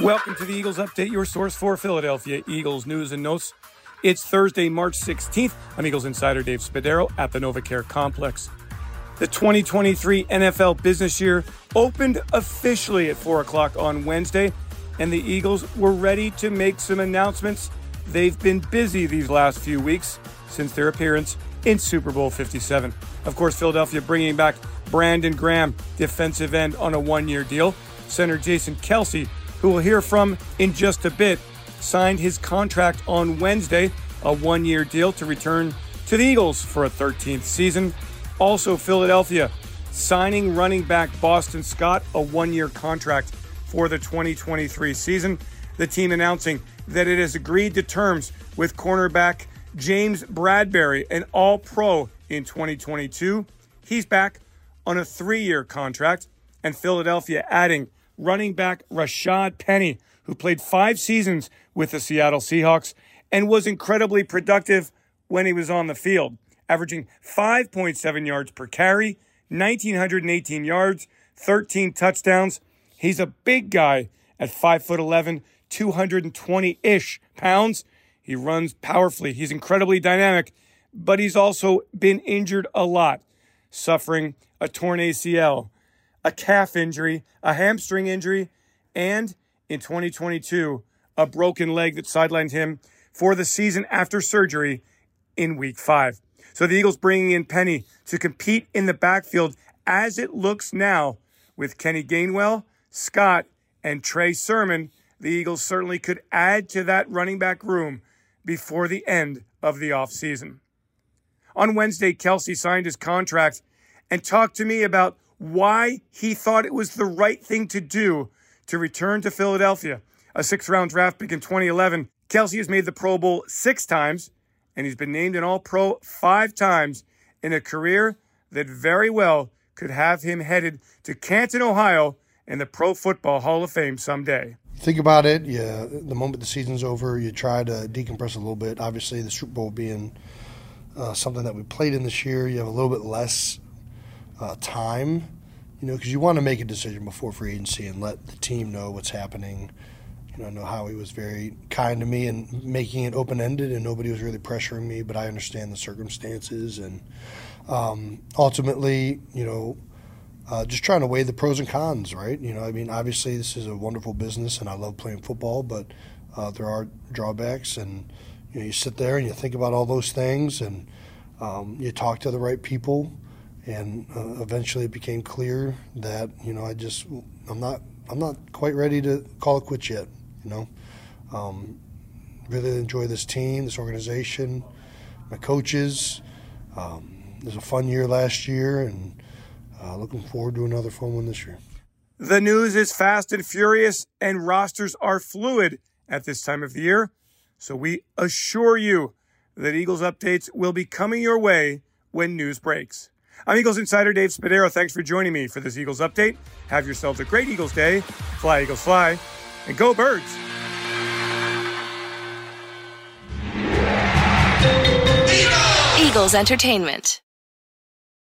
Welcome to the Eagles Update, your source for Philadelphia Eagles news and notes. It's Thursday, March 16th. I'm Eagles insider Dave Spadaro at the NovaCare Complex. The 2023 NFL business year opened officially at 4 o'clock on Wednesday, and the Eagles were ready to make some announcements. They've been busy these last few weeks since their appearance in Super Bowl 57. Of course, Philadelphia bringing back Brandon Graham, defensive end, on a one year deal. Center Jason Kelce, who we'll hear from in just a bit, signed his contract on Wednesday, a one year deal to return to the Eagles for a 13th season. Also, Philadelphia signing running back Boston Scott a one year contract for the 2023 season. The team announcing that it has agreed to terms with cornerback James Bradberry, an all pro in 2022. He's back on a three year contract, and Philadelphia adding running back Rashaad Penny, who played five seasons with the Seattle Seahawks and was incredibly productive when he was on the field averaging 5.7 yards per carry, 1,918 yards, 13 touchdowns. He's a big guy at 5'11, 220 ish pounds. He runs powerfully. He's incredibly dynamic, but he's also been injured a lot, suffering a torn ACL, a calf injury, a hamstring injury, and in 2022, a broken leg that sidelined him for the season after surgery in week five. So the Eagles bringing in Penny to compete in the backfield as it looks now with Kenny Gainwell, Scott, and Trey Sermon. The Eagles certainly could add to that running back room before the end of the offseason. On Wednesday, Kelce signed his contract and talked to me about why he thought it was the right thing to do to return to Philadelphia. A sixth round draft pick in 2011, Kelce has made the Pro Bowl six times and he's been named an All Pro five times in a career that very well could have him headed to Canton, Ohio, in the Pro Football Hall of Fame someday. Think about it. Yeah, the moment the season's over, you try to decompress a little bit. Obviously, the Super Bowl being uh, something that we played in this year, you have a little bit less uh, time, you know, because you want to make a decision before free agency and let the team know what's happening you know, I know Howie was very kind to me and making it open ended, and nobody was really pressuring me. But I understand the circumstances, and um, ultimately, you know, uh, just trying to weigh the pros and cons, right? You know, I mean, obviously, this is a wonderful business, and I love playing football, but uh, there are drawbacks, and you know, you sit there and you think about all those things, and um, you talk to the right people, and uh, eventually, it became clear that you know, I just I'm not I'm not quite ready to call it quits yet. You know, um, really enjoy this team, this organization, my coaches. Um, it was a fun year last year, and uh, looking forward to another fun one this year. The news is fast and furious, and rosters are fluid at this time of the year. So we assure you that Eagles updates will be coming your way when news breaks. I'm Eagles Insider Dave Spadaro. Thanks for joining me for this Eagles update. Have yourselves a great Eagles day. Fly, Eagles, fly and go birds. Eagles Entertainment.